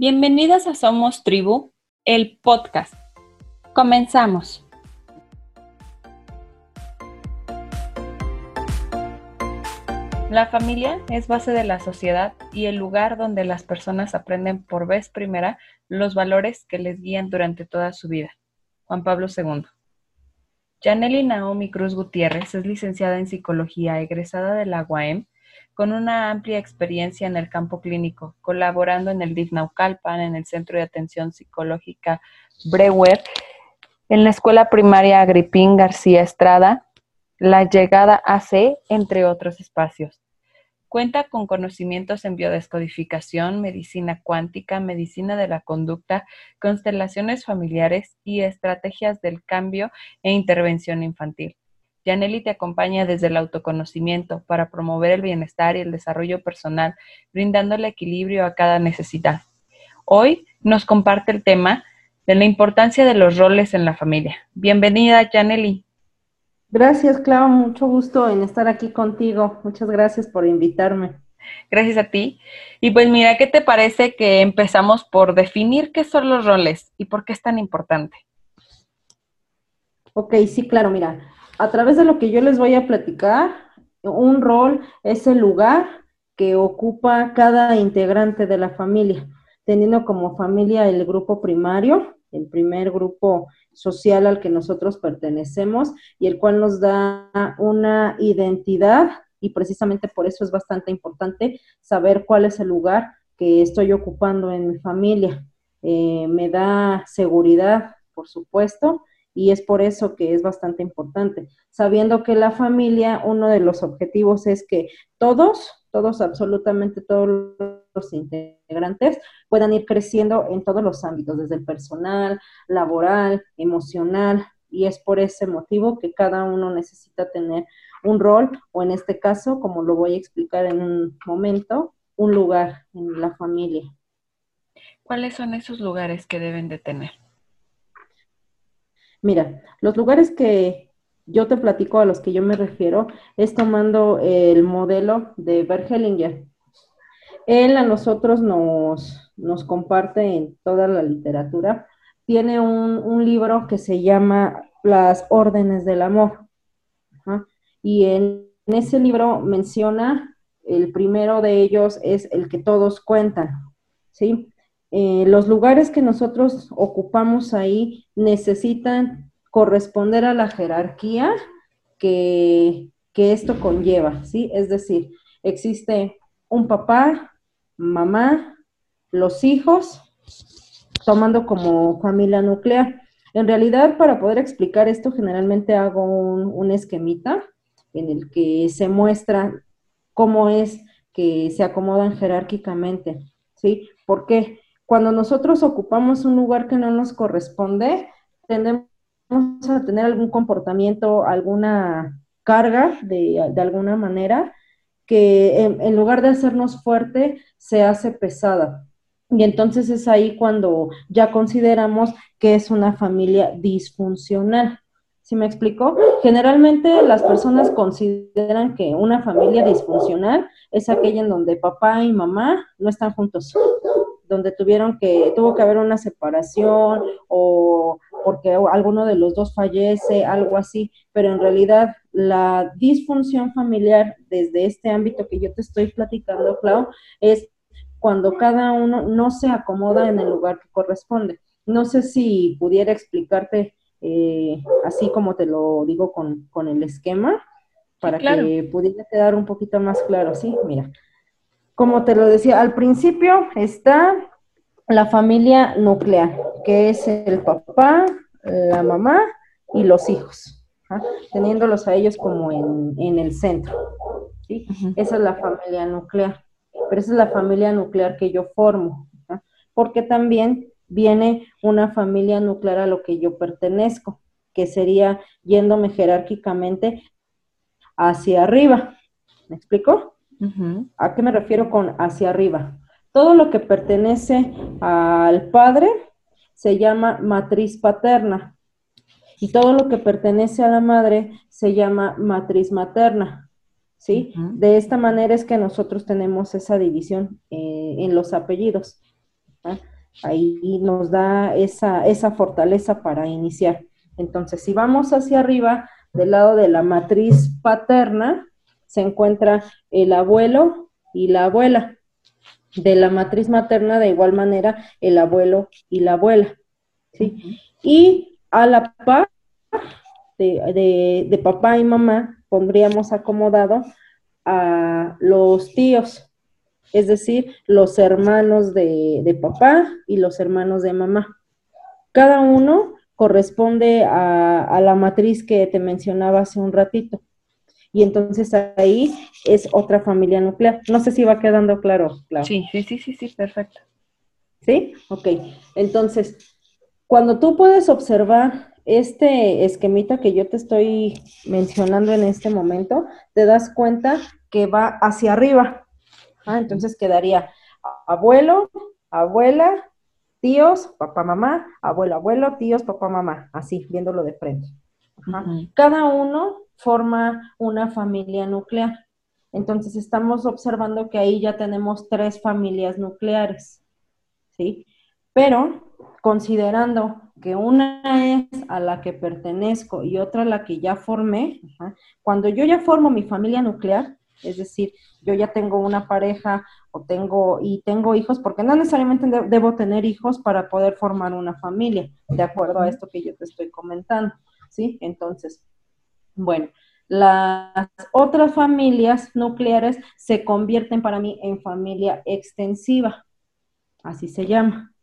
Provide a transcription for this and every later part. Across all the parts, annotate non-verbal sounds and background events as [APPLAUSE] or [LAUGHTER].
Bienvenidas a Somos Tribu, el podcast. Comenzamos. La familia es base de la sociedad y el lugar donde las personas aprenden por vez primera los valores que les guían durante toda su vida. Juan Pablo II. Janely Naomi Cruz Gutiérrez es licenciada en psicología egresada de la UAM con una amplia experiencia en el campo clínico, colaborando en el DIF Naucalpan, en el Centro de Atención Psicológica Brewer, en la Escuela Primaria Agripín García Estrada, la Llegada AC, entre otros espacios. Cuenta con conocimientos en biodescodificación, medicina cuántica, medicina de la conducta, constelaciones familiares y estrategias del cambio e intervención infantil. Yaneli te acompaña desde el autoconocimiento para promover el bienestar y el desarrollo personal, brindándole equilibrio a cada necesidad. Hoy nos comparte el tema de la importancia de los roles en la familia. Bienvenida, Yaneli. Gracias, Clau. Mucho gusto en estar aquí contigo. Muchas gracias por invitarme. Gracias a ti. Y pues mira, ¿qué te parece que empezamos por definir qué son los roles y por qué es tan importante? Ok, sí, claro, mira a través de lo que yo les voy a platicar, un rol es el lugar que ocupa cada integrante de la familia, teniendo como familia el grupo primario, el primer grupo social al que nosotros pertenecemos y el cual nos da una identidad y precisamente por eso es bastante importante saber cuál es el lugar que estoy ocupando en mi familia. Eh, me da seguridad, por supuesto, y es por eso que es bastante importante, sabiendo que la familia, uno de los objetivos es que todos, todos, absolutamente todos los integrantes puedan ir creciendo en todos los ámbitos, desde el personal, laboral, emocional, y es por ese motivo que cada uno necesita tener un rol, o en este caso, como lo voy a explicar en un momento, un lugar en la familia. ¿Cuáles son esos lugares que deben de tener? Mira, los lugares que yo te platico a los que yo me refiero es tomando el modelo de Bergelinger. Él a nosotros nos, nos comparte en toda la literatura. Tiene un, libro que se llama Las órdenes del amor. Y en, ese libro menciona, el primero de ellos es el que todos cuentan. ¿sí? Eh, los lugares que nosotros ocupamos ahí necesitan corresponder a la jerarquía que, esto conlleva, ¿sí? Es decir, existe un papá, mamá, los hijos, tomando como familia nuclear. En realidad, para poder explicar esto, generalmente hago un, un esquemita en el que se muestra cómo es que se acomodan jerárquicamente, ¿sí? ¿Por qué? Cuando nosotros ocupamos un lugar que no nos corresponde, tendemos a tener algún comportamiento, alguna carga de, alguna manera, que en, lugar de hacernos fuerte, se hace pesada. Y entonces es ahí cuando ya consideramos que es una familia disfuncional. ¿Sí me explico? Generalmente las personas consideran que una familia disfuncional es aquella en donde papá y mamá no están juntos donde tuvieron que, tuvo que haber una separación o porque alguno de los dos fallece, algo así, pero en realidad la disfunción familiar desde este ámbito que yo te estoy platicando, Clau, es cuando cada uno no se acomoda en el lugar que corresponde. No sé si pudiera explicarte eh, así como te lo digo con, el esquema, para que pudiera quedar un poquito más claro, ¿sí? Mira, como te lo decía, al principio está la familia nuclear, que es el papá, la mamá y los hijos, ¿ah? teniéndolos a ellos como en, el centro. ¿sí? Esa es la familia nuclear, pero esa es la familia nuclear que yo formo, ¿ah? porque también viene una familia nuclear a lo que yo pertenezco, que sería yéndome jerárquicamente hacia arriba. ¿Me explico? ¿A qué me refiero con hacia arriba? Todo lo que pertenece al padre se llama matriz paterna y todo lo que pertenece a la madre se llama matriz materna. ¿Sí? De esta manera es que nosotros tenemos esa división eh, en los apellidos. ahí nos da esa, esa fortaleza para iniciar. Entonces, si vamos hacia arriba, del lado de la matriz paterna, se encuentra el abuelo y la abuela. De la matriz materna, de igual manera, el abuelo y la abuela. ¿sí? Y a la par de, de papá y mamá, pondríamos acomodado a los tíos, es decir, los hermanos de, papá y los hermanos de mamá. Cada uno corresponde a, la matriz que te mencionaba hace un ratito. Y entonces ahí es otra familia nuclear. No sé si va quedando claro, claro. Sí, sí, sí, sí, sí, perfecto. ¿Sí? Ok. Entonces, cuando tú puedes observar este esquemita que yo te estoy mencionando en este momento, te das cuenta que va hacia arriba. Ah, entonces quedaría abuelo, abuela, tíos, papá, mamá, abuelo, abuelo, tíos, papá, mamá, así, viéndolo de frente. Cada uno forma una familia nuclear. Entonces estamos observando que ahí ya tenemos tres familias nucleares, ¿sí? Pero considerando que una es a la que pertenezco y otra a la que ya formé, cuando yo ya formo mi familia nuclear, es decir, yo ya tengo una pareja o tengo y tengo hijos, porque no necesariamente debo tener hijos para poder formar una familia, de acuerdo a esto que yo te estoy comentando, ¿sí? Entonces, bueno, las otras familias nucleares se convierten para mí en familia extensiva, así se llama,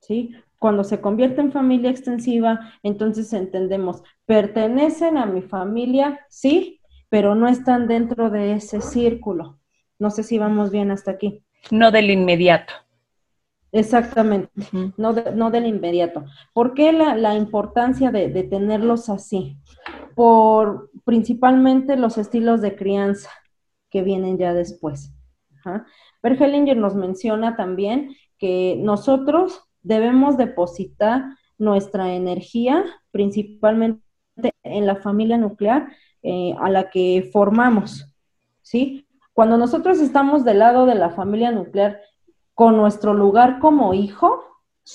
¿sí? Cuando se convierte en familia extensiva, entonces entendemos, pertenecen a mi familia, sí, pero no están dentro de ese círculo. No sé si vamos bien hasta aquí. No del inmediato. Exactamente, no, no, del inmediato. ¿Por qué la, importancia de, tenerlos así? Por principalmente los estilos de crianza que vienen ya después. Bergelinger nos menciona también que nosotros debemos depositar nuestra energía principalmente en la familia nuclear eh, a la que formamos, ¿sí? Cuando nosotros estamos del lado de la familia nuclear con nuestro lugar como hijo,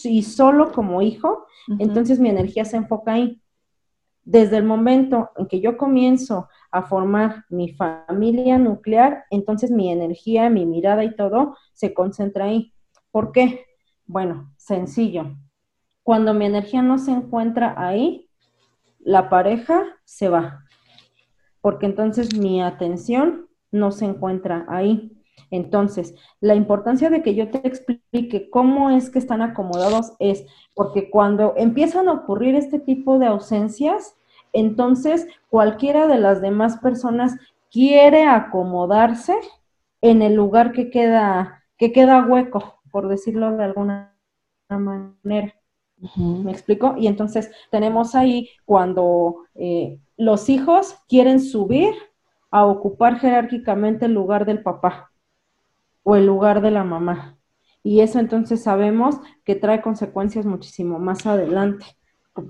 y solo como hijo, entonces mi energía se enfoca ahí. Desde el momento en que yo comienzo a formar mi familia nuclear, entonces mi energía, mi mirada y todo se concentra ahí. ¿Por qué? Bueno, sencillo. Cuando mi energía no se encuentra ahí, la pareja se va porque entonces mi atención no se encuentra ahí. Entonces, la importancia de que yo te explique cómo es que están acomodados es porque cuando empiezan a ocurrir este tipo de ausencias, entonces cualquiera de las demás personas quiere acomodarse en el lugar que queda, que queda hueco, por decirlo de alguna manera. ¿Me explico? Y entonces tenemos ahí cuando eh, los hijos quieren subir a ocupar jerárquicamente el lugar del papá o el lugar de la mamá. Y eso entonces sabemos que trae consecuencias muchísimo más adelante.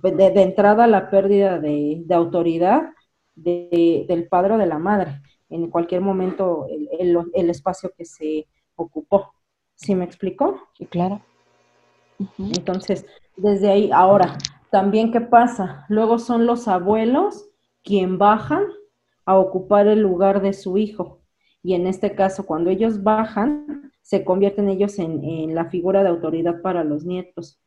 De, entrada la pérdida de, autoridad del padre o de la madre, en cualquier momento el, espacio que se ocupó. ¿Sí me explico? Sí, claro. Entonces, desde ahí, ahora, también qué pasa, luego son los abuelos quien bajan a ocupar el lugar de su hijo. Y en este caso, cuando ellos bajan, se convierten ellos en, la figura de autoridad para los nietos.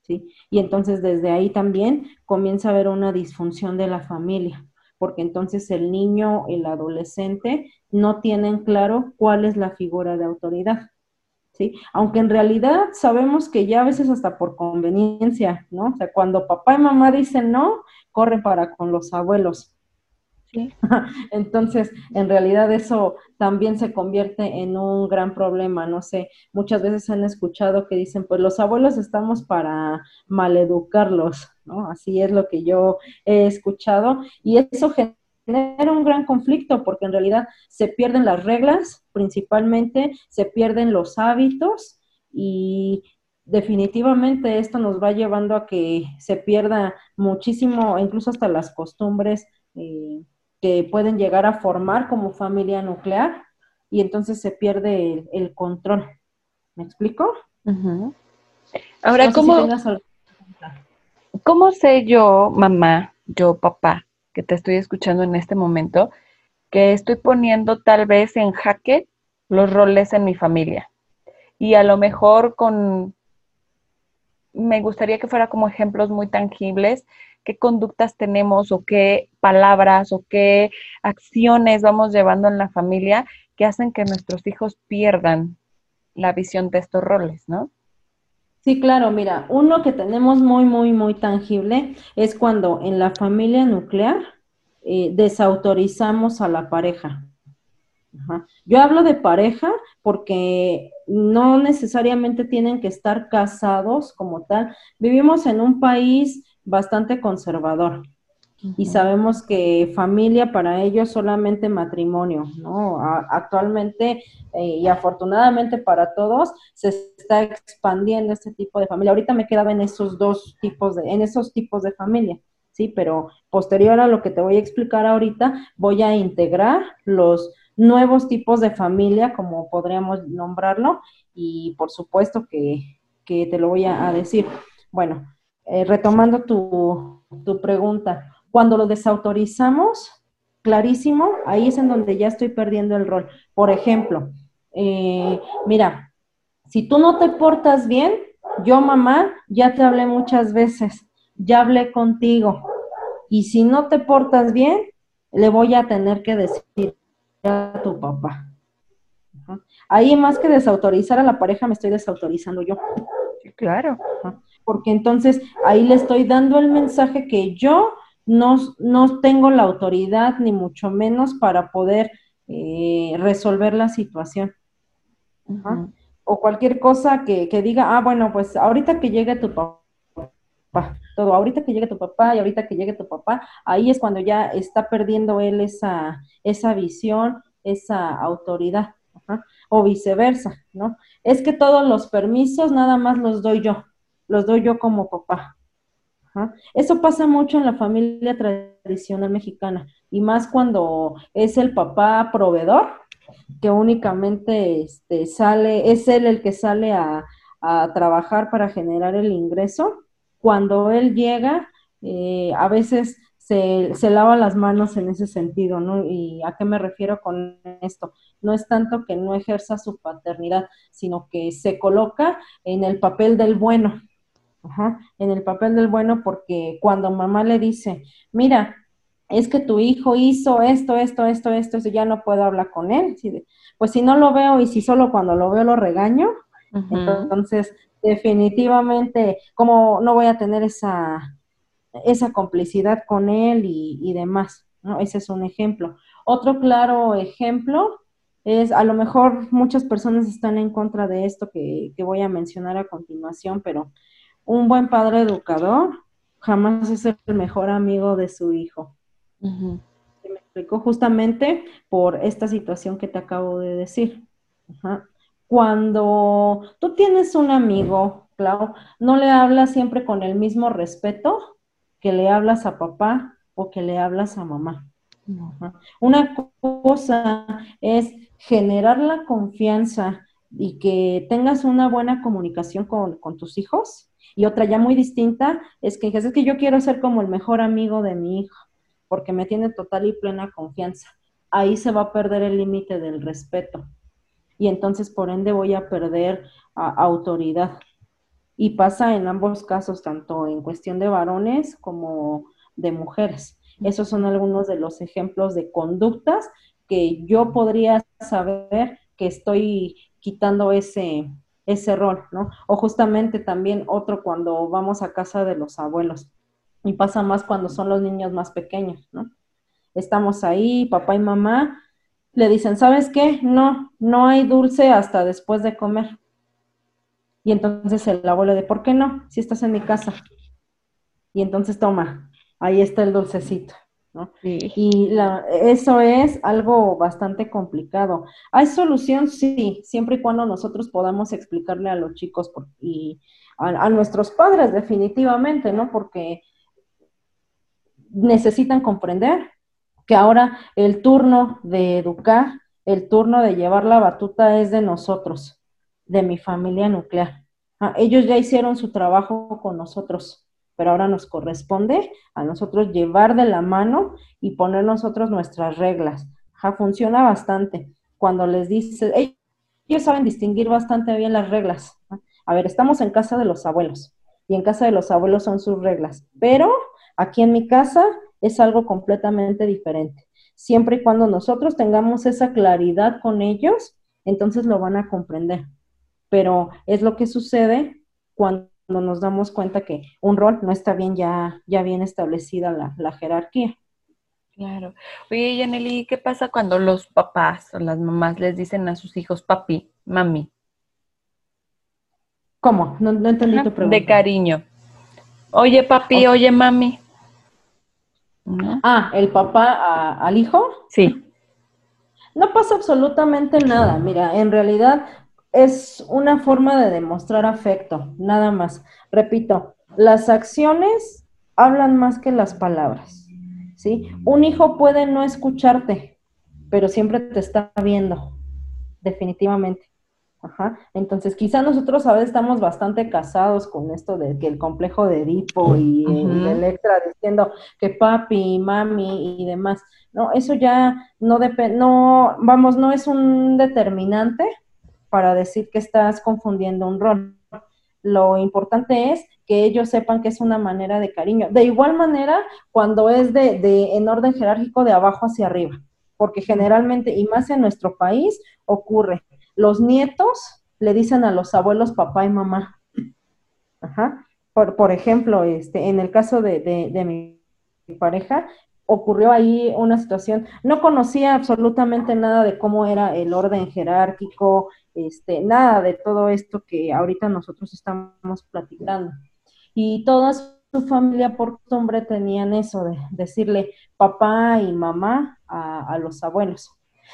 ¿sí? Y entonces desde ahí también comienza a haber una disfunción de la familia, porque entonces el niño, el adolescente, no tienen claro cuál es la figura de autoridad. ¿sí? Aunque en realidad sabemos que ya a veces hasta por conveniencia, ¿no? O sea, cuando papá y mamá dicen no, corren para con los abuelos. [LAUGHS] Entonces, en realidad eso también se convierte en un gran problema, no sé, muchas veces han escuchado que dicen, pues los abuelos estamos para maleducarlos, ¿no? Así es lo que yo he escuchado y eso genera genera un gran conflicto porque en realidad se pierden las reglas, principalmente se pierden los hábitos y definitivamente esto nos va llevando a que se pierda muchísimo, incluso hasta las costumbres eh, que pueden llegar a formar como familia nuclear y entonces se pierde el, control. ¿Me explico? Ahora, ¿cómo, ¿cómo sé yo, mamá, yo, papá, que te estoy escuchando en este momento, que estoy poniendo tal vez en jaque los roles en mi familia? Y a lo mejor con, me gustaría que fuera como ejemplos muy tangibles, qué conductas tenemos o qué palabras o qué acciones vamos llevando en la familia que hacen que nuestros hijos pierdan la visión de estos roles, ¿no? Sí, claro, mira, uno que tenemos muy, muy, muy tangible es cuando en la familia nuclear eh, desautorizamos a la pareja. Yo hablo de pareja porque no necesariamente tienen que estar casados como tal. Vivimos en un país bastante conservador y sabemos que familia para ellos solamente matrimonio, ¿no? actualmente eh, y afortunadamente para todos se está expandiendo este tipo de familia. Ahorita me quedaba en esos dos tipos de, en esos tipos de familia, sí, pero posterior a lo que te voy a explicar ahorita, voy a integrar los nuevos tipos de familia, como podríamos nombrarlo, y por supuesto que, te lo voy a, decir. Bueno, eh, retomando tu, tu pregunta, cuando lo desautorizamos, clarísimo, ahí es en donde ya estoy perdiendo el rol. Por ejemplo, eh, mira, si tú no te portas bien, yo mamá ya te hablé muchas veces, ya hablé contigo, y si no te portas bien, le voy a tener que decir a tu papá. Ahí más que desautorizar a la pareja, me estoy desautorizando yo. claro. Porque entonces ahí le estoy dando el mensaje que yo no, no tengo la autoridad, ni mucho menos, para poder eh, resolver la situación. O cualquier cosa que, que, diga, ah, bueno, pues ahorita que llegue tu papá, todo, ahorita que llegue tu papá y ahorita que llegue tu papá, ahí es cuando ya está perdiendo él esa, esa visión, esa autoridad, o viceversa, ¿no? Es que todos los permisos nada más los doy yo, los doy yo como papá. Eso pasa mucho en la familia tradicional mexicana y más cuando es el papá proveedor que únicamente este, sale, es él el que sale a, trabajar para generar el ingreso. Cuando él llega, eh, a veces se, se, lava las manos en ese sentido, ¿no? ¿Y a qué me refiero con esto? No es tanto que no ejerza su paternidad, sino que se coloca en el papel del bueno, Ajá, en el papel del bueno, porque cuando mamá le dice, mira, es que tu hijo hizo esto, esto, esto, esto, esto, ya no puedo hablar con él. Pues si no lo veo y si solo cuando lo veo lo regaño, entonces definitivamente, como no voy a tener esa, esa complicidad con él y, demás? ¿no? Ese es un ejemplo. Otro claro ejemplo es, a lo mejor muchas personas están en contra de esto que, que voy a mencionar a continuación, pero un buen padre educador jamás es el mejor amigo de su hijo. Me explicó justamente por esta situación que te acabo de decir. Cuando tú tienes un amigo, Clau, no le hablas siempre con el mismo respeto que le hablas a papá o que le hablas a mamá. Una cosa es generar la confianza y que tengas una buena comunicación con, con tus hijos y otra ya muy distinta es que es que yo quiero ser como el mejor amigo de mi hijo, porque me tiene total y plena confianza. Ahí se va a perder el límite del respeto. Y entonces, por ende, voy a perder autoridad. Y pasa en ambos casos, tanto en cuestión de varones como de mujeres. Esos son algunos de los ejemplos de conductas que yo podría saber que estoy quitando ese, ese rol, ¿no? O justamente también otro cuando vamos a casa de los abuelos. Y pasa más cuando son los niños más pequeños, ¿no? Estamos ahí, papá y mamá le dicen, ¿sabes qué? No, no hay dulce hasta después de comer. Y entonces el abuelo de, ¿por qué no? Si estás en mi casa. Y entonces toma, ahí está el dulcecito. Y la, eso es algo bastante complicado. ¿Hay solución? Sí, siempre y cuando nosotros podamos explicarle a los chicos y a, nuestros padres definitivamente, ¿no? Porque necesitan comprender que ahora el turno de educar, el turno de llevar la batuta es de nosotros, de mi familia nuclear. Ah, ellos ya hicieron su trabajo con nosotros, pero ahora nos corresponde a nosotros llevar de la mano y poner nosotros nuestras reglas. funciona bastante. Cuando les dices, ellos saben distinguir bastante bien las reglas. A ver, estamos en casa de los abuelos y en casa de los abuelos son sus reglas, pero aquí en mi casa es algo completamente diferente. Siempre y cuando nosotros tengamos esa claridad con ellos, entonces lo van a comprender. Pero es lo que sucede cuando nos damos cuenta que un rol no está bien ya, ya bien establecida la, la jerarquía. Claro. Oye, Yaneli, ¿qué pasa cuando los papás o las mamás les dicen a sus hijos papi, mami? ¿Cómo? No, entendí tu pregunta. De cariño. Oye, papi, oye, mami. Ah, el papá al hijo. Sí. No pasa absolutamente nada. Mira, en realidad es una forma de demostrar afecto, nada más. Repito, las acciones hablan más que las palabras. ¿Sí? Un hijo puede no escucharte, pero siempre te está viendo, definitivamente. Ajá. Entonces, quizá nosotros a veces estamos bastante casados con esto de que el complejo de Edipo y, Electra diciendo que papi, mami y demás. No, eso ya no depende, no, vamos, no es un determinante para decir que estás confundiendo un rol. Lo importante es que ellos sepan que es una manera de cariño. De igual manera, cuando es de, en orden jerárquico de abajo hacia arriba, porque generalmente, y más en nuestro país, ocurre los nietos le dicen a los abuelos papá y mamá. Ajá. Por, por ejemplo, este, en el caso de, de, mi pareja, ocurrió ahí una situación, no conocía absolutamente nada de cómo era el orden jerárquico, este, nada de todo esto que ahorita nosotros estamos platicando. Y toda su familia por costumbre tenían eso de decirle papá y mamá a, a los abuelos.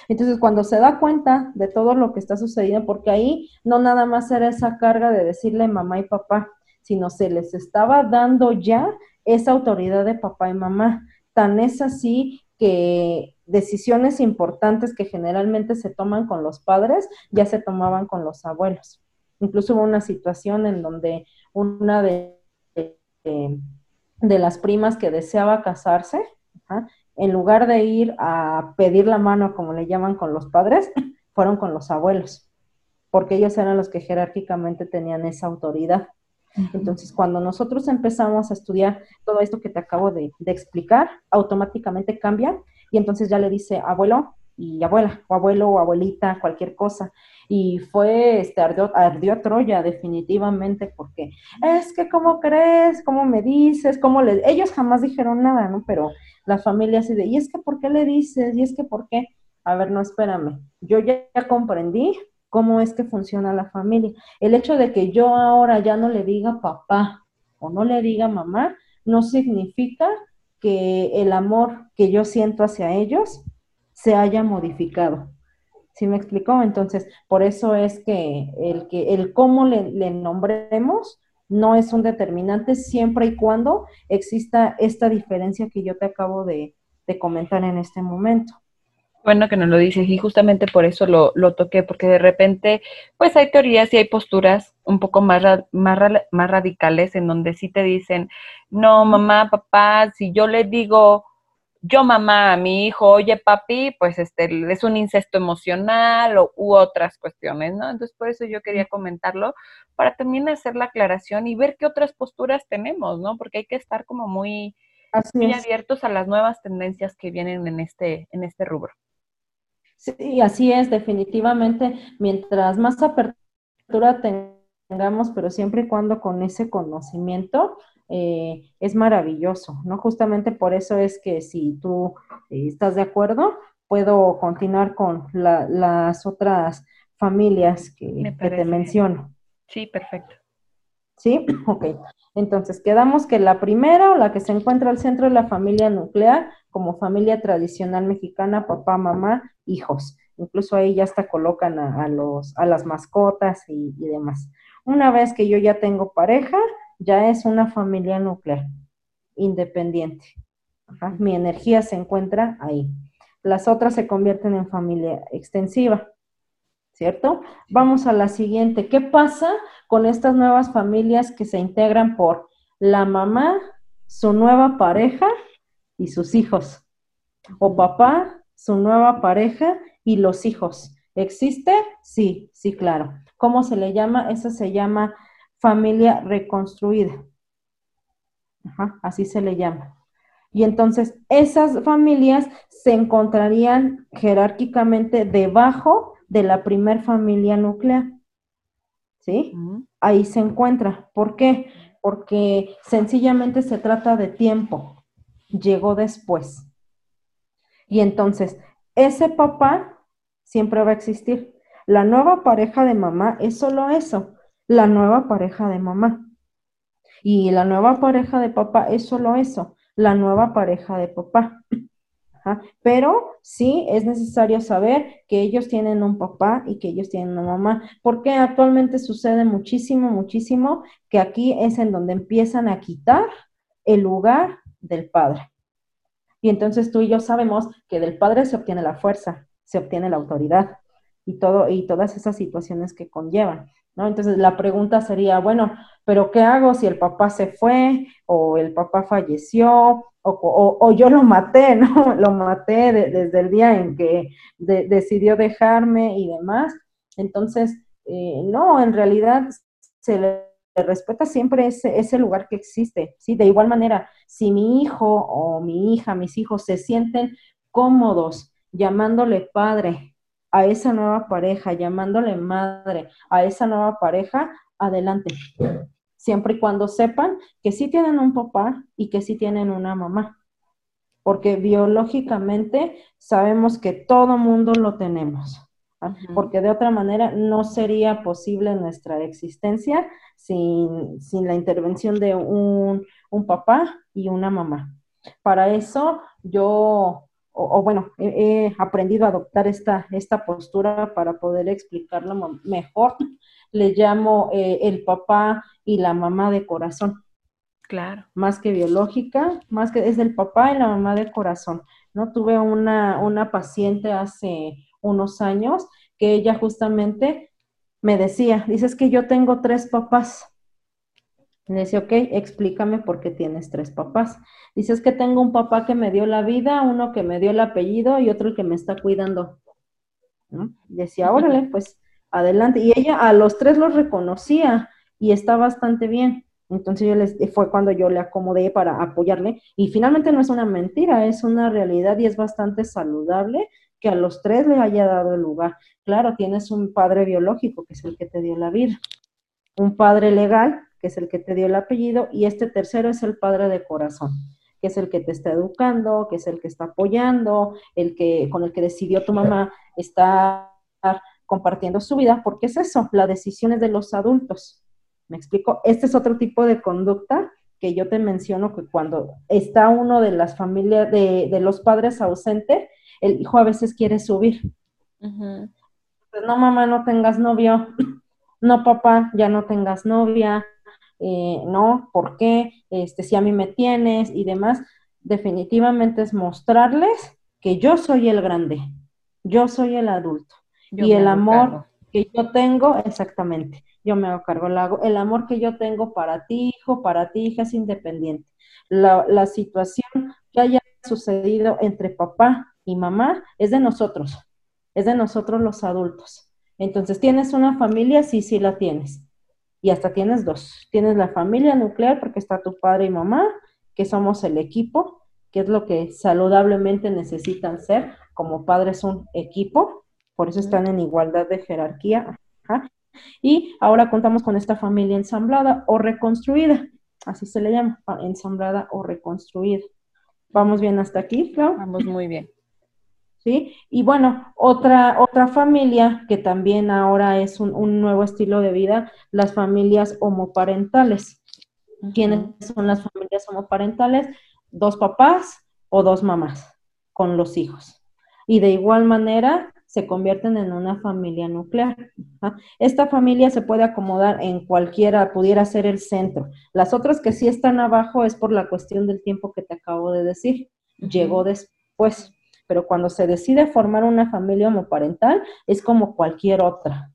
Entonces, cuando se da cuenta de todo lo que está sucediendo, porque ahí no nada más era esa carga de decirle mamá y papá, sino se les estaba dando ya esa autoridad de papá y mamá. Tan es así que decisiones importantes que generalmente se toman con los padres ya se tomaban con los abuelos. Incluso hubo una situación en donde una de, de, las primas que deseaba casarse, en lugar de ir a pedir la mano, como le llaman con los padres, fueron con los abuelos, porque ellos eran los que jerárquicamente tenían esa autoridad. Entonces, cuando nosotros empezamos a estudiar todo esto que te acabo de, explicar, automáticamente cambia y entonces ya le dice abuelo y abuela, o abuelo o abuelita, cualquier cosa. Y fue, este, ardió, ardió Troya definitivamente porque es que, ¿cómo crees? ¿Cómo me dices? ¿Cómo le...? Ellos jamás dijeron nada, ¿no? Pero la familia así de, ¿y es que por qué le dices? ¿Y es que por qué? A ver, no, espérame. Yo ya, comprendí cómo es que funciona la familia. El hecho de que yo ahora ya no le diga papá o no le diga mamá, no significa que el amor que yo siento hacia ellos se haya modificado. ¿Sí me explicó? Entonces, por eso es que el, que, el cómo le, le nombremos no es un determinante siempre y cuando exista esta diferencia que yo te acabo de, comentar en este momento. Bueno que nos lo dices y justamente por eso lo, toqué, porque de repente pues hay teorías y hay posturas un poco más, más, más radicales en donde sí te dicen, no, mamá, papá, si yo le digo yo mamá a mi hijo, oye papi, pues este es un incesto emocional o, u otras cuestiones, ¿no? Entonces por eso yo quería comentarlo, para también hacer la aclaración y ver qué otras posturas tenemos, ¿no? Porque hay que estar como muy, abiertos a las nuevas tendencias que vienen en este, en este rubro. Sí, así es, definitivamente, mientras más apertura tengamos, pero siempre y cuando con ese conocimiento, eh, es maravilloso, ¿no? Justamente por eso es que si tú eh, estás de acuerdo, puedo continuar con las otras familias que, te menciono. Sí, perfecto. ¿Sí? Ok. Entonces, quedamos que la primera, o la que se encuentra al centro de la familia nuclear, como familia tradicional mexicana, papá, mamá, hijos. Incluso ahí ya hasta colocan a, los, a las mascotas y, y demás. Una vez que yo ya tengo pareja, ya es una familia nuclear, independiente. Mi energía se encuentra ahí. Las otras se convierten en familia extensiva. ¿Cierto? Vamos a la siguiente. ¿Qué pasa con estas nuevas familias que se integran por la mamá, su nueva pareja y sus hijos? O papá, su nueva pareja y los hijos. ¿Existe? Sí, sí, claro. ¿Cómo se le llama? Eso se llama familia reconstruida. así se le llama. Y entonces esas familias se encontrarían jerárquicamente debajo de la primer familia nuclear. ¿Sí? Ahí se encuentra. ¿Por qué? Porque sencillamente se trata de tiempo. Llegó después. Y entonces, ese papá siempre va a existir. La nueva pareja de mamá es solo eso, la nueva pareja de mamá. Y la nueva pareja de papá es solo eso, la nueva pareja de papá. Pero sí es necesario saber que ellos tienen un papá y que ellos tienen una mamá, porque actualmente sucede muchísimo, muchísimo que aquí es en donde empiezan a quitar el lugar del padre. Y entonces tú y yo sabemos que del padre se obtiene la fuerza, se obtiene la autoridad y todo y todas esas situaciones que conllevan. Entonces la pregunta sería, bueno, pero ¿qué hago si el papá se fue o el papá falleció o, yo lo maté, [LAUGHS] ¿no? Lo maté desde el día en que decidió dejarme y demás. Entonces, eh, no, en realidad se le respeta siempre ese, ese lugar que existe, ¿sí? De igual manera, si mi hijo o mi hija, mis hijos se sienten cómodos llamándole padre a esa nueva pareja, llamándole madre a esa nueva pareja, adelante. Siempre y cuando sepan que sí tienen un papá y que sí tienen una mamá. Porque biológicamente sabemos que todo mundo lo tenemos. ¿ah? Porque de otra manera no sería posible nuestra existencia sin, la intervención de un, un papá y una mamá. Para eso yo o, bueno, he, aprendido a adoptar esta, esta postura para poder explicarlo mejor. Le llamo eh, el papá y la mamá de corazón. Claro. Más que biológica, más que es el papá y la mamá de corazón. ¿no? Tuve una, una paciente hace unos años que ella justamente me decía, dices que yo tengo tres papás. Le decía, ok, explícame por qué tienes tres papás. Dices que tengo un papá que me dio la vida, uno que me dio el apellido y otro el que me está cuidando. Decía, órale, pues adelante. Y ella a los tres los reconocía y está bastante bien. Entonces yo les, fue cuando yo le acomodé para apoyarle. Y finalmente no es una mentira, es una realidad y es bastante saludable que a los tres le haya dado el lugar. Claro, tienes un padre biológico, que es el que te dio la vida. Un padre legal, que es el que te dio el apellido, y este tercero es el padre de corazón, que es el que te está educando, que es el que está apoyando, el que con el que decidió tu mamá estar compartiendo su vida, porque es eso, la decisión es de los adultos. ¿Me explico? Este es otro tipo de conducta que yo te menciono que cuando está uno de las familias, de, los padres ausente, el hijo a veces quiere subir. no, mamá, no tengas novio. [CLEARS THROAT] No, papá, ya no tengas novia. Eh, no, ¿por qué? Este, si a mí me tienes y demás, definitivamente es mostrarles que yo soy el grande, yo soy el adulto y el amor que yo tengo, exactamente, yo me hago cargo, el amor que yo tengo para ti, hijo, para ti, hija, es independiente. La, la situación que haya sucedido entre papá y mamá es de nosotros, es de nosotros los adultos. Entonces, ¿tienes una familia? Sí, sí la tienes y hasta tienes dos. Tienes la familia nuclear porque está tu padre y mamá, que somos el equipo, que es lo que saludablemente necesitan ser. Como padres un equipo, por eso están en igualdad de jerarquía. Y ahora contamos con esta familia ensamblada o reconstruida, así se le llama, ensamblada o reconstruida. ¿Vamos bien hasta aquí, Clau? Vamos muy bien. ¿sí? Y bueno, otra, otra familia que también ahora es un, nuevo estilo de vida, las familias homoparentales. ¿Quiénes son las familias homoparentales? Dos papás o dos mamás con los hijos. Y de igual manera se convierten en una familia nuclear. Esta familia se puede acomodar en cualquiera, pudiera ser el centro. Las otras que sí están abajo es por la cuestión del tiempo que te acabo de decir. Llegó después pero cuando se decide formar una familia homoparental es como cualquier otra.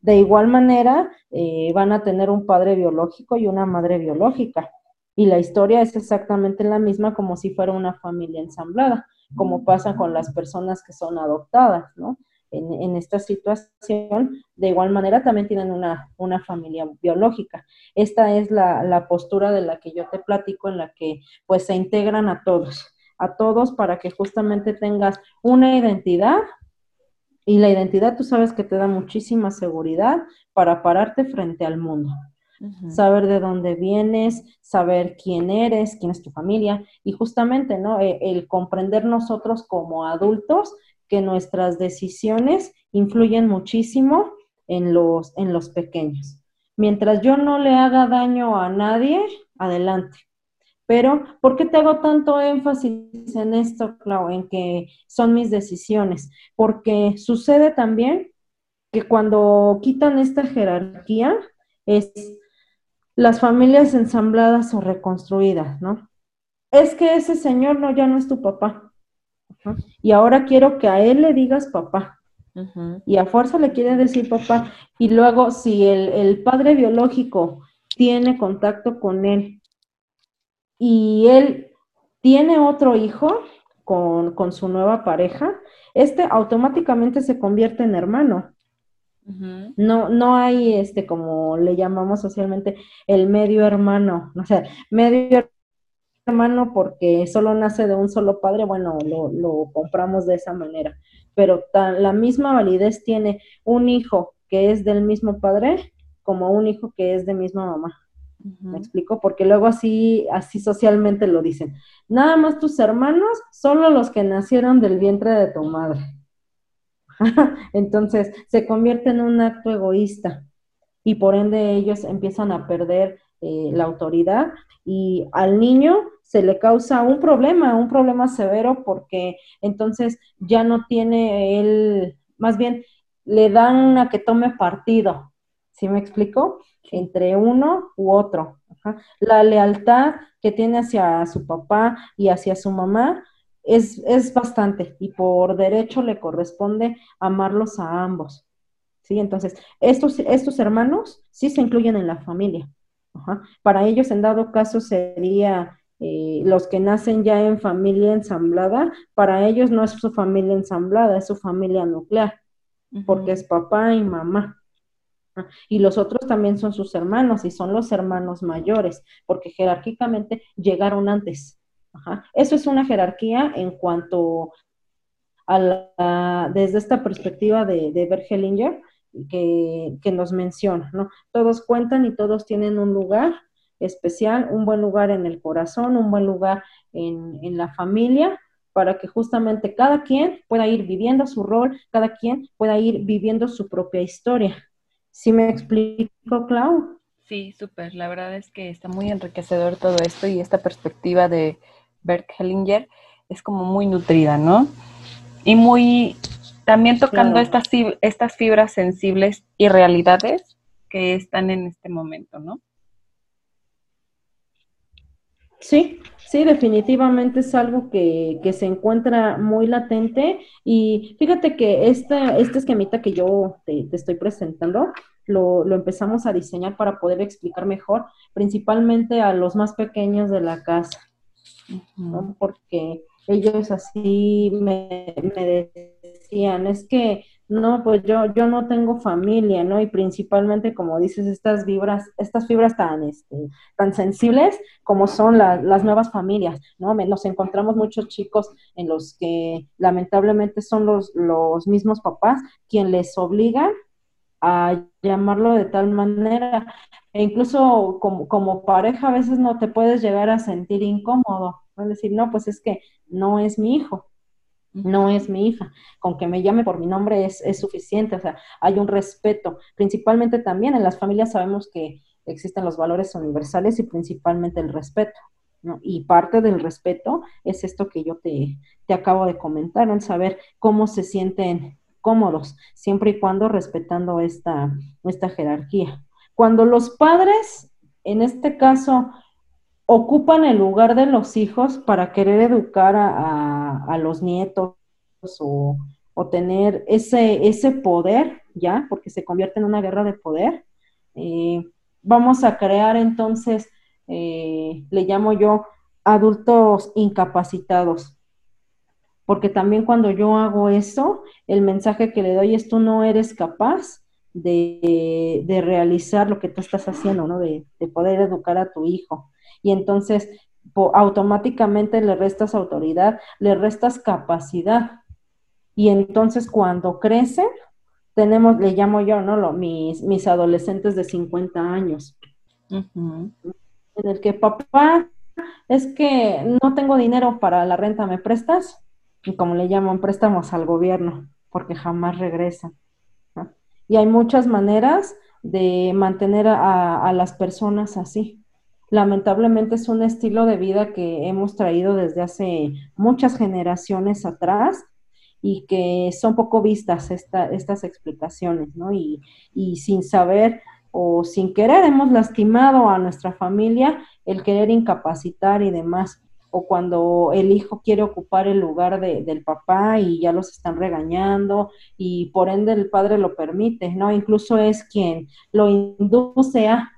De igual manera, eh, van a tener un padre biológico y una madre biológica. Y la historia es exactamente la misma como si fuera una familia ensamblada, como pasa con las personas que son adoptadas, ¿no? En, esta situación, de igual manera también tienen una, familia biológica. Esta es la, la, postura de la que yo te platico, en la que pues se integran a todos, a todos para que justamente tengas una identidad y la identidad, tú sabes que te da muchísima seguridad para pararte frente al mundo. Saber de dónde vienes, saber quién eres, quién es tu familia y justamente, ¿no? E, el, comprender nosotros como adultos que nuestras decisiones influyen muchísimo en los, en los pequeños. Mientras yo no le haga daño a nadie, adelante. Pero, ¿por qué te hago tanto énfasis en esto, Clau? En que son mis decisiones. Porque sucede también que cuando quitan esta jerarquía, es las familias ensambladas o reconstruidas, ¿no? Es que ese señor no, ya no es tu papá. Y ahora quiero que a él le digas papá. Y a fuerza le quiere decir papá. Y luego, si el, el padre biológico tiene contacto con él y él tiene otro hijo con, su nueva pareja, este automáticamente se convierte en hermano. No, no hay este, como le llamamos socialmente, el medio hermano. O sea, medio hermano porque solo nace de un solo padre, bueno, lo, lo compramos de esa manera. Pero la misma validez tiene un hijo que es del mismo padre como un hijo que es de misma mamá. ¿Me explico? Porque luego así, así socialmente lo dicen. Nada más tus hermanos, solo los que nacieron del vientre de tu madre. [LAUGHS] Entonces, se convierte en un acto egoísta y por ende ellos empiezan a perder eh, la autoridad y al niño se le causa un problema, un problema severo porque entonces ya no tiene él, más bien le dan a que tome partido, ¿sí me explico? entre uno u otro. La lealtad que tiene hacia su papá y hacia su mamá es, es, bastante y por derecho le corresponde amarlos a ambos. ¿sí? Entonces, estos, estos hermanos sí se incluyen en la familia. Para ellos, en dado caso, sería eh, los que nacen ya en familia ensamblada, para ellos no es su familia ensamblada, es su familia nuclear, porque es papá y mamá. Y los otros también son sus hermanos y son los hermanos mayores, porque jerárquicamente llegaron antes. Eso es una jerarquía en cuanto a la, desde esta perspectiva de, de que, nos menciona, ¿no? Todos cuentan y todos tienen un lugar especial, un buen lugar en el corazón, un buen lugar en, en la familia, para que justamente cada quien pueda ir viviendo su rol, cada quien pueda ir viviendo su propia historia. ¿Sí me explico, Clau? Sí, súper. La verdad es que está muy enriquecedor todo esto y esta perspectiva de Bert Hellinger es como muy nutrida, ¿no? Y muy también tocando estas, estas fibras sensibles y realidades que están en este momento, ¿no? Sí, sí, definitivamente es algo que, que, se encuentra muy latente y fíjate que esta, este esquemita que yo te, estoy presentando lo, lo, empezamos a diseñar para poder explicar mejor, principalmente a los más pequeños de la casa, ¿no? porque ellos así me, me decían, es que no, pues yo, yo no tengo familia, ¿no? Y principalmente, como dices, estas vibras, estas fibras tan, este, tan sensibles como son las nuevas familias, ¿no? Nos encontramos muchos chicos en los que lamentablemente son los, los mismos papás quien les obligan a llamarlo de tal manera. E incluso como, como pareja a veces no te puedes llegar a sentir incómodo. Es decir, no, pues es que no es mi hijo, no es mi hija. Con que me llame por mi nombre es, suficiente, o sea, hay un respeto. Principalmente también en las familias sabemos que existen los valores universales y principalmente el respeto. ¿no? Y parte del respeto es esto que yo te, te acabo de comentar, el saber cómo se sienten cómodos, siempre y cuando respetando esta, esta jerarquía. Cuando los padres, en este caso, ocupan el lugar de los hijos para querer educar a, los nietos o, tener ese, ese poder, ¿ya? Porque se convierte en una guerra de poder. Eh, vamos a crear entonces, eh, le llamo yo, adultos incapacitados. Porque también cuando yo hago eso, el mensaje que le doy es tú no eres capaz de, realizar lo que tú estás haciendo, ¿no? De, de, poder educar a tu hijo. Y entonces automáticamente le restas autoridad, le restas capacidad. Y entonces cuando crecen, tenemos, le llamo yo, ¿no? Lo, mis, mis adolescentes de 50 años. En el que papá, es que no tengo dinero para la renta, ¿me prestas? Como le llaman, préstamos al gobierno, porque jamás regresan. Y hay muchas maneras de mantener a, las personas así. Lamentablemente es un estilo de vida que hemos traído desde hace muchas generaciones atrás y que son poco vistas estas explicaciones, ¿no? Y, y, sin saber o sin querer hemos lastimado a nuestra familia el querer incapacitar y demás o cuando el hijo quiere ocupar el lugar de, del papá y ya los están regañando y por ende el padre lo permite, ¿no? Incluso es quien lo induce a,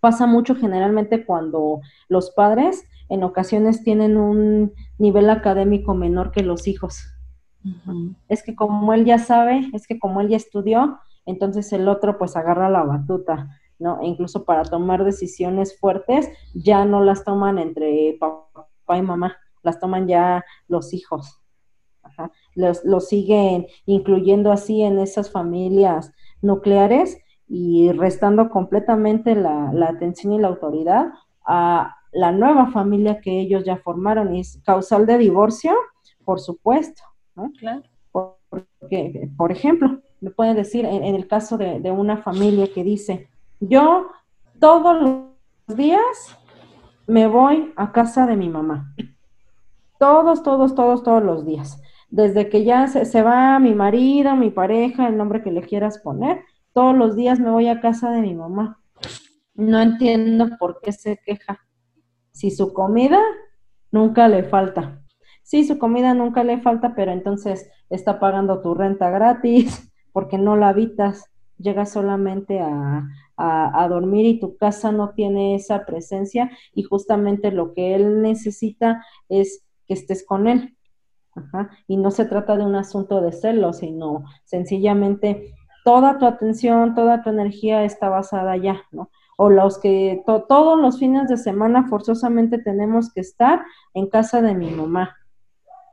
pasa mucho generalmente cuando los padres en ocasiones tienen un nivel académico menor que los hijos. Es que como él ya sabe, es que como él ya estudió, entonces el otro pues agarra la batuta. ¿no? E incluso para tomar decisiones fuertes, ya no las toman entre papá papá y mamá, las toman ya los hijos. Los, siguen incluyendo así en esas familias nucleares y restando completamente la, atención y la autoridad a la nueva familia que ellos ya formaron. Y es causal de divorcio, por supuesto. Claro. Porque, por ejemplo, me pueden decir, en, el caso de, de, una familia que dice, yo todos los días me voy a casa de mi mamá. Todos, todos, todos, todos los días. Desde que ya se, va mi marido, mi pareja, el nombre que le quieras poner, todos los días me voy a casa de mi mamá. No entiendo por qué se queja. Si su comida nunca le falta. Sí, su comida nunca le falta, pero entonces está pagando tu renta gratis porque no la habitas. Llega solamente a, a, dormir y tu casa no tiene esa presencia y justamente lo que él necesita es que estés con él. Y no se trata de un asunto de celos, sino sencillamente toda tu atención, toda tu energía está basada allá, ¿no? O los que todos los fines de semana forzosamente tenemos que estar en casa de mi mamá.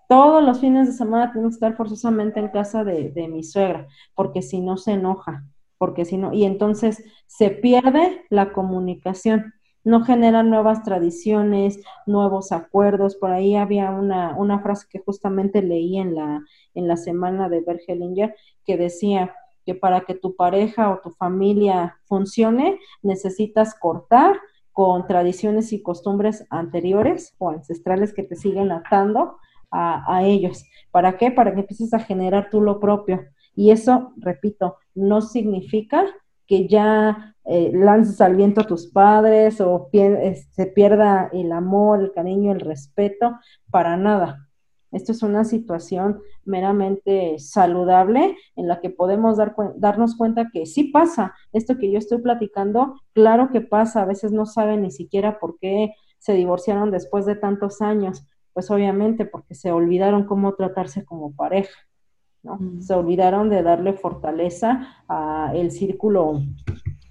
Todos los fines de semana tenemos que estar forzosamente en casa de, de mi suegra, porque si no se enoja porque si no, y entonces se pierde la comunicación, no generan nuevas tradiciones, nuevos acuerdos. Por ahí había una, una frase que justamente leí en la, en la semana de Bergelinger que decía que para que tu pareja o tu familia funcione, necesitas cortar con tradiciones y costumbres anteriores o ancestrales que te siguen atando a, a ellos. ¿Para qué? Para que empieces a generar tú lo propio. Y eso, repito, no significa que ya eh, lances al viento a tus padres o se pierda el amor, el cariño, el respeto, para nada. Esto es una situación meramente saludable en la que podemos dar, darnos cuenta que sí pasa. Esto que yo estoy platicando, claro que pasa. A veces no saben ni siquiera por qué se divorciaron después de tantos años. Pues obviamente porque se olvidaron cómo tratarse como pareja. Mm. Se olvidaron de darle fortaleza al círculo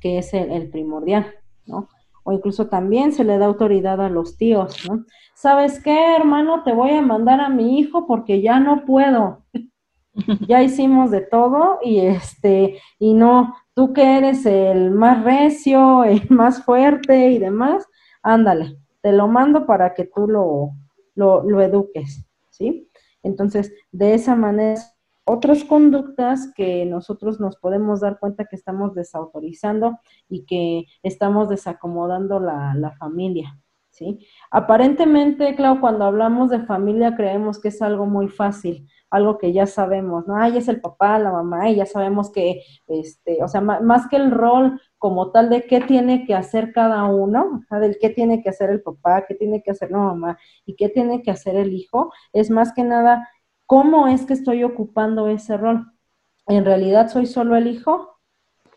que es el, primordial, ¿no? O incluso también se le da autoridad a los tíos, ¿no? ¿Sabes qué, hermano? Te voy a mandar a mi hijo porque ya no puedo. [LAUGHS] ya hicimos de todo y este, y no, tú que eres el más recio, el más fuerte y demás, ándale, te lo mando para que tú lo, lo, lo eduques, ¿sí? Entonces, de esa manera otras conductas que nosotros nos podemos dar cuenta que estamos desautorizando y que estamos desacomodando la, familia. ¿sí? Aparentemente, claro, cuando hablamos de familia creemos que es algo muy fácil, algo que ya sabemos, ¿no? Ay, es el papá, la mamá, y ya sabemos que, este, o sea, más que el rol como tal de qué tiene que hacer cada uno, del qué tiene que hacer el papá, qué tiene que hacer la mamá y qué tiene que hacer el hijo, es más que nada ¿cómo es que estoy ocupando ese rol? ¿En realidad soy solo el hijo?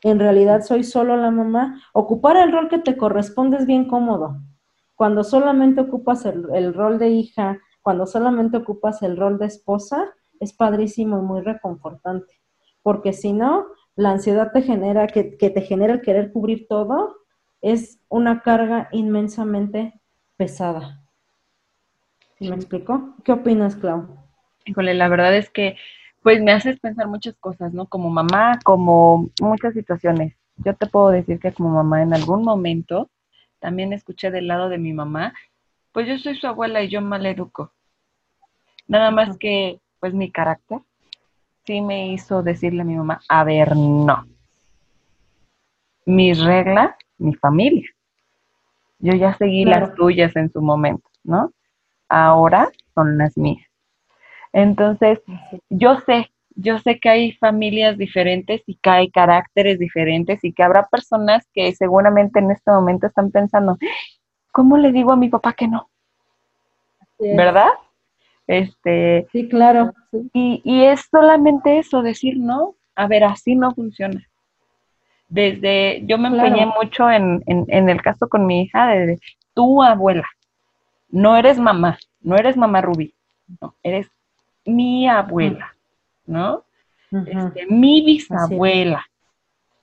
¿En realidad soy solo la mamá? Ocupar el rol que te corresponde es bien cómodo. Cuando solamente ocupas el, el rol de hija, cuando solamente ocupas el rol de esposa, es padrísimo y muy reconfortante. Porque si no, la ansiedad te genera, que, te genera el querer cubrir todo, es una carga inmensamente pesada. ¿Sí me explico? ¿Qué opinas, Clau? Híjole, la verdad es que pues me haces pensar muchas cosas, ¿no? Como mamá, como muchas situaciones. Yo te puedo decir que como mamá en algún momento también escuché del lado de mi mamá, pues yo soy su abuela y yo mal educo. Nada más que pues mi carácter sí me hizo decirle a mi mamá, a ver, no. Mis reglas, mi familia. Yo ya seguí las tuyas en su momento, ¿no? Ahora son las mías. Entonces, yo sé, yo sé que hay familias diferentes y que hay caracteres diferentes y que habrá personas que seguramente en este momento están pensando, ¿cómo le digo a mi papá que no? ¿Verdad? Este, sí, claro. Y, y es solamente eso, decir, no, a ver, así no funciona. Desde, yo me empeñé mucho en, en, el caso con mi hija de tu abuela, no eres mamá, no eres mamá Rubí, no, eres mi abuela, ¿no? este, mi bisabuela,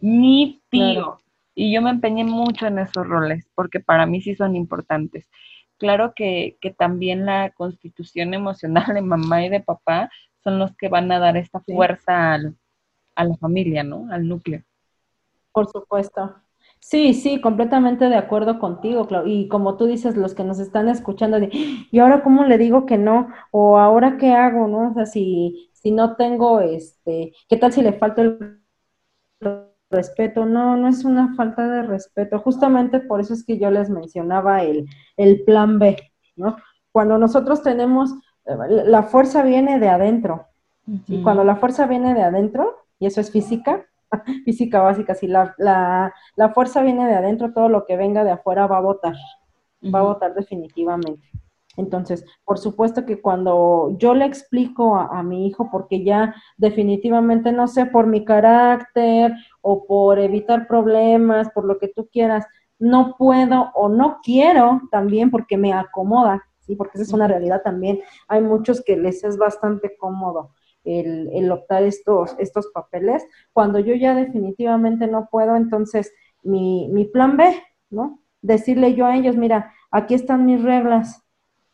mi tío. Y yo me empeñé mucho en esos roles, porque para mí sí son importantes claro que, también la constitución [LAUGHS] emocional de mamá y de papá son los que van a dar esta fuerza a la familia, ¿no? Al núcleo. Por supuesto. Sí, sí, completamente de acuerdo contigo, Clau. Y como tú dices, los que nos están escuchando, de, ¿y ahora cómo le digo que no? O ahora qué hago, ¿no? O sea, si, si no tengo, este, ¿qué tal si le falta el respeto, no, no es una falta de respeto. Justamente por eso es que yo les mencionaba el, el plan B, ¿no? Cuando nosotros tenemos, la fuerza viene de adentro. Y cuando la fuerza viene de adentro, y eso es física, [LAUGHS] física básica, si la, la, la, fuerza viene de adentro, todo lo que venga de afuera va a votar, va a votar definitivamente. Entonces, por supuesto que cuando yo le explico a, mi hijo, porque ya definitivamente, no sé, por mi carácter o por evitar problemas, por lo que tú quieras, no puedo o no quiero también porque me acomoda, ¿sí? Porque esa es una realidad también. Hay muchos que les es bastante cómodo el, el optar estos, estos papeles. Cuando yo ya definitivamente no puedo, entonces mi, mi plan B, ¿no? Decirle yo a ellos, mira, aquí están mis reglas,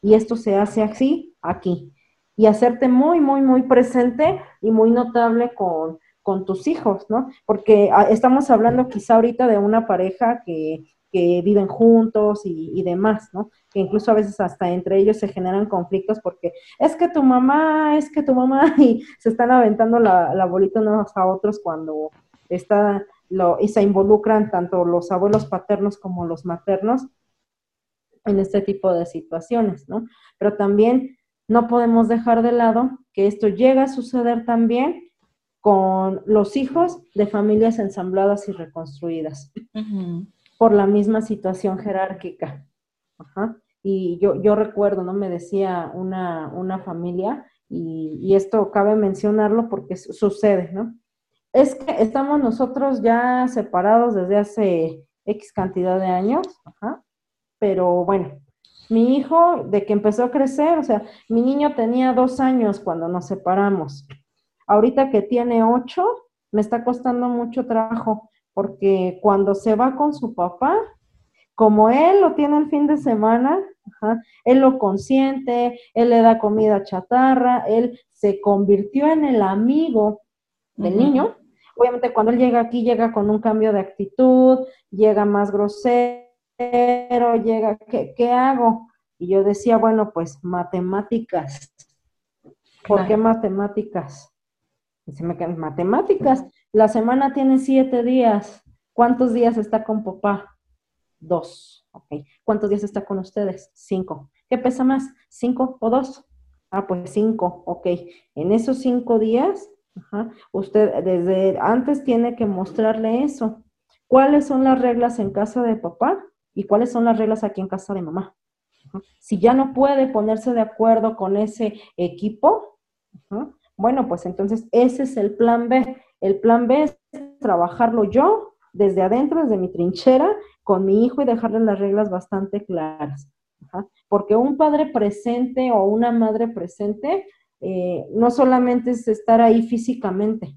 y esto se hace así, aquí. Y hacerte muy, muy, muy presente y muy notable con, tus hijos, ¿no? Porque ah, estamos hablando quizá ahorita de una pareja que, viven juntos y, demás, ¿no? Que incluso a veces hasta entre ellos se generan conflictos porque es que tu mamá, es que tu mamá, [LAUGHS] y se están aventando la, la bolita unos a otros cuando está lo, y se involucran tanto los abuelos paternos como los maternos en este tipo de situaciones, ¿no? Pero también no podemos dejar de lado que esto llega a suceder también con los hijos de familias ensambladas y reconstruidas por la misma situación jerárquica. Y yo, yo recuerdo, ¿no? Me decía una, una familia, y, y, esto cabe mencionarlo porque sucede, ¿no? Es que estamos nosotros ya separados desde hace X cantidad de años, Ajá pero bueno, mi hijo, de que empezó a crecer, o sea, mi niño tenía dos años cuando nos separamos. Ahorita que tiene ocho, me está costando mucho trabajo, porque cuando se va con su papá, como él lo tiene el fin de semana, él lo consiente, él le da comida chatarra, él se convirtió en el amigo del niño. Obviamente cuando él llega aquí llega con un cambio de actitud, llega más grosero llega, ¿qué, hago? Y yo decía, bueno, pues matemáticas. ¿Por qué matemáticas? Y se me quedan matemáticas. La semana tiene siete días. ¿Cuántos días está con papá? Dos. ¿Cuántos días está con ustedes? Cinco. ¿Qué pesa más? ¿Cinco o dos? Ah, pues cinco. Ok. En esos cinco días, usted desde antes tiene que mostrarle eso. ¿Cuáles son las reglas en casa de papá? y cuáles son las reglas aquí en casa de mamá. Si ya no puede ponerse de acuerdo con ese equipo, Bueno, pues entonces ese es el plan B. El plan B es trabajarlo yo desde adentro, desde mi trinchera, con mi hijo y dejarle las reglas bastante claras. Porque un padre presente o una madre presente eh, no solamente es estar ahí físicamente,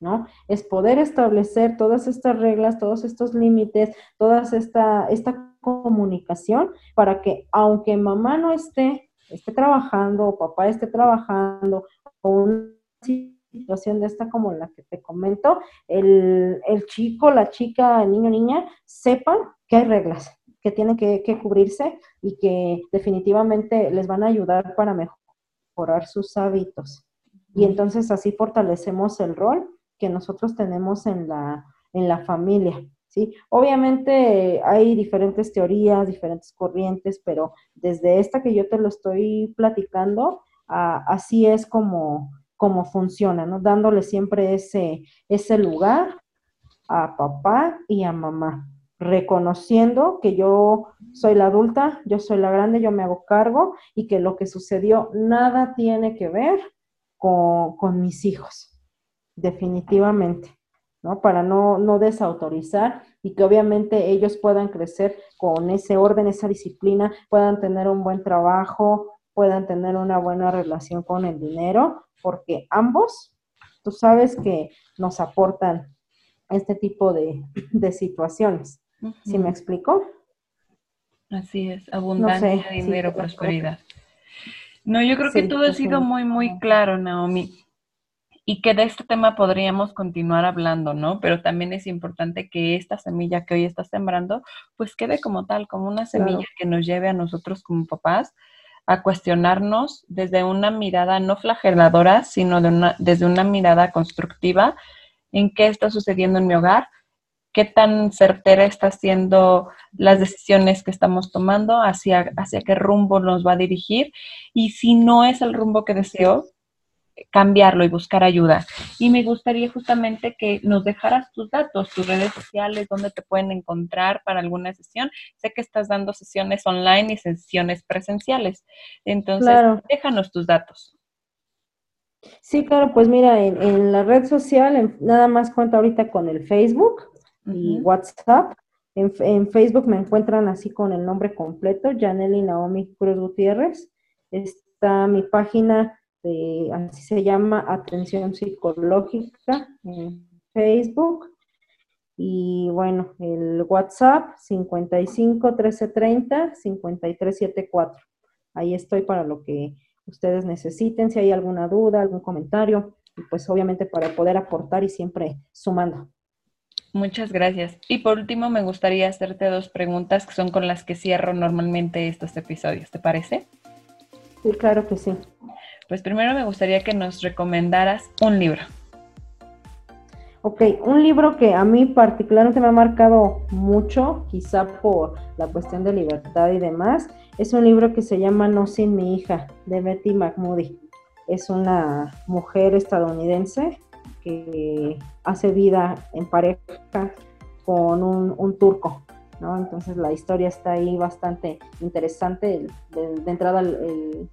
¿no? Es poder establecer todas estas reglas, todos estos límites, toda esta, esta comunicación para que aunque mamá no esté, esté trabajando o papá esté trabajando o una situación de esta como la que te comento, el, chico, la chica, el niño, niña, sepan que hay reglas, que tienen que, que cubrirse y que definitivamente les van a ayudar para mejorar sus hábitos. Y entonces así fortalecemos el rol que nosotros tenemos en la, en la familia. ¿sí? Obviamente hay diferentes teorías, diferentes corrientes, pero desde esta que yo te lo estoy platicando, así es como, como funciona, ¿no? Dándole siempre ese, ese lugar a papá y a mamá, reconociendo que yo soy la adulta, yo soy la grande, yo me hago cargo y que lo que sucedió nada tiene que ver con, con mis hijos definitivamente, ¿no? Para no, no desautorizar y que obviamente ellos puedan crecer con ese orden, esa disciplina, puedan tener un buen trabajo, puedan tener una buena relación con el dinero, porque ambos, tú sabes que nos aportan este tipo de, situaciones. ¿Sí me explico? Así es, abundancia, dinero, prosperidad. No, yo creo que todo ha sido muy, muy claro, Naomi y que de este tema podríamos continuar hablando, ¿no? Pero también es importante que esta semilla que hoy estás sembrando, pues quede como tal, como una semilla que nos lleve a nosotros como papás a cuestionarnos desde una mirada no flageladora, sino desde una mirada constructiva en qué está sucediendo en mi hogar, qué tan certera está siendo las decisiones que estamos tomando, hacia, hacia qué rumbo nos va a dirigir. Y si no es el rumbo que deseo, cambiarlo y buscar ayuda. Y me gustaría justamente que nos dejaras tus datos, tus redes sociales, dónde te pueden encontrar para alguna sesión. Sé que estás dando sesiones online y sesiones presenciales. Entonces, déjanos tus datos. Sí, claro, pues mira, en, la red social, nada más cuenta ahorita con el Facebook y WhatsApp. En, en, Facebook me encuentran así con el nombre completo, Janely Naomi Cruz Gutiérrez. Está mi página así se llama Atención Psicológica en Facebook. Y bueno, el WhatsApp 55 1330 5374. Ahí estoy para lo que ustedes necesiten, si hay alguna duda, algún comentario, y pues obviamente para poder aportar y siempre sumando. Muchas gracias. Y por último, me gustaría hacerte dos preguntas que son con las que cierro normalmente estos episodios. ¿Te parece? Sí, claro que sí. Pues primero me gustaría que nos recomendaras un libro. Ok, un libro que a mí particularmente me ha marcado mucho, quizá por la cuestión de libertad y demás, es un libro que se llama No sin mi hija, de Betty McMoody. Es una mujer estadounidense que hace vida en pareja con un, un turco. Entonces la historia está ahí bastante interesante, de, entrada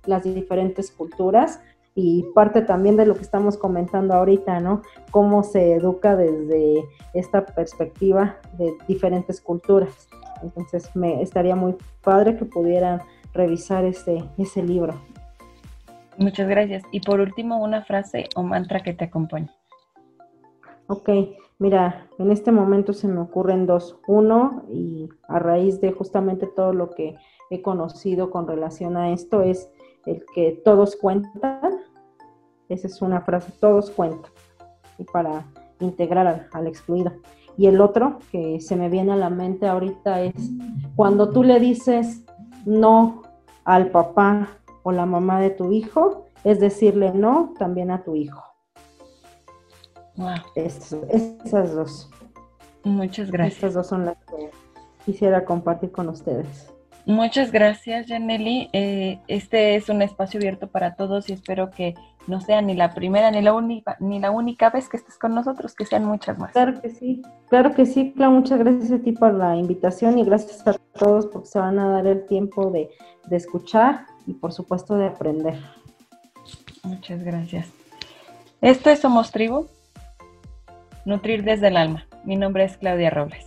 las diferentes culturas y parte también de lo que estamos comentando ahorita, ¿no? Cómo se educa desde esta perspectiva de diferentes culturas. Entonces me estaría muy padre que pudieran revisar ese, ese libro. Muchas gracias. Y por último, una frase o mantra que te acompañe. Ok, mira, en este momento se me ocurren dos. Uno, y a raíz de justamente todo lo que he conocido con relación a esto, es el que todos cuentan. Esa es una frase, todos cuentan. Y para integrar al, excluido. Y el otro que se me viene a la mente ahorita es cuando tú le dices no al papá o la mamá de tu hijo, es decirle no también a tu hijo esas dos. Muchas gracias. Estas dos son las que quisiera compartir con ustedes. Muchas gracias, Janely. Eh, este es un espacio abierto para todos y espero que no sea ni la primera ni la única ni la única vez que estés con nosotros, que sean muchas más. Claro que sí, claro que sí, Clau, muchas gracias a ti por la invitación y gracias a todos porque se van a dar el tiempo de, de escuchar y por supuesto de aprender. Muchas gracias. Esto es Somos Tribu, Nutrir desde el alma. Mi nombre es Claudia Robles.